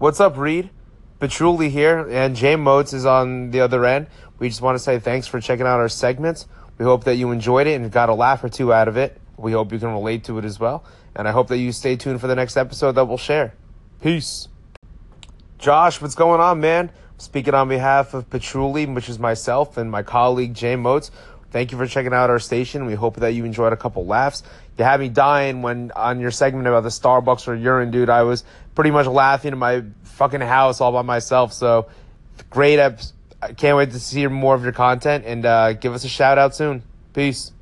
What's up, Reed? Petruli here, and Jay Moats is on the other end. We just want to say thanks for checking out our segments. We hope that you enjoyed it and got a laugh or two out of it. We hope you can relate to it as well. And I hope that you stay tuned for the next episode that we'll share. Peace. Josh, what's going on, man? Speaking on behalf of Petruli, which is myself and my colleague Jay Motes, thank you for checking out our station. We hope that you enjoyed a couple laughs. You had me dying when on your segment about the Starbucks or urine, dude. I was pretty much laughing in my fucking house all by myself. So great. I can't wait to see more of your content and uh, give us a shout out soon. Peace.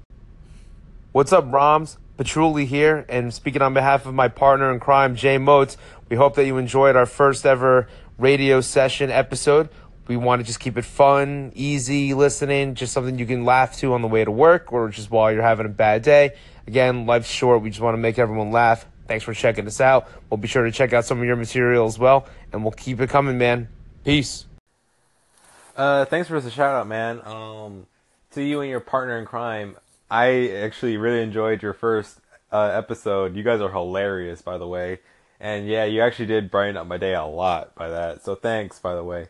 What's up, Roms? Petruli here, and speaking on behalf of my partner in crime, Jay Motes, we hope that you enjoyed our first ever radio session episode. We want to just keep it fun, easy listening, just something you can laugh to on the way to work or just while you're having a bad day. Again, life's short. We just want to make everyone laugh. Thanks for checking us out. We'll be sure to check out some of your material as well, and we'll keep it coming, man. Peace. Uh, thanks for the shout out, man. Um, to you and your partner in crime, I actually really enjoyed your first uh, episode. You guys are hilarious, by the way. And yeah, you actually did brighten up my day a lot by that. So thanks, by the way.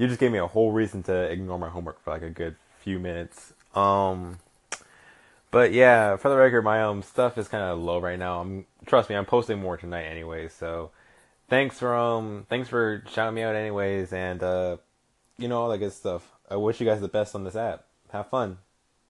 You just gave me a whole reason to ignore my homework for like a good few minutes. Um, but yeah, for the record, my um stuff is kind of low right now. I'm trust me, I'm posting more tonight anyway. So thanks for um thanks for shouting me out anyways, and uh you know all that good stuff. I wish you guys the best on this app. Have fun.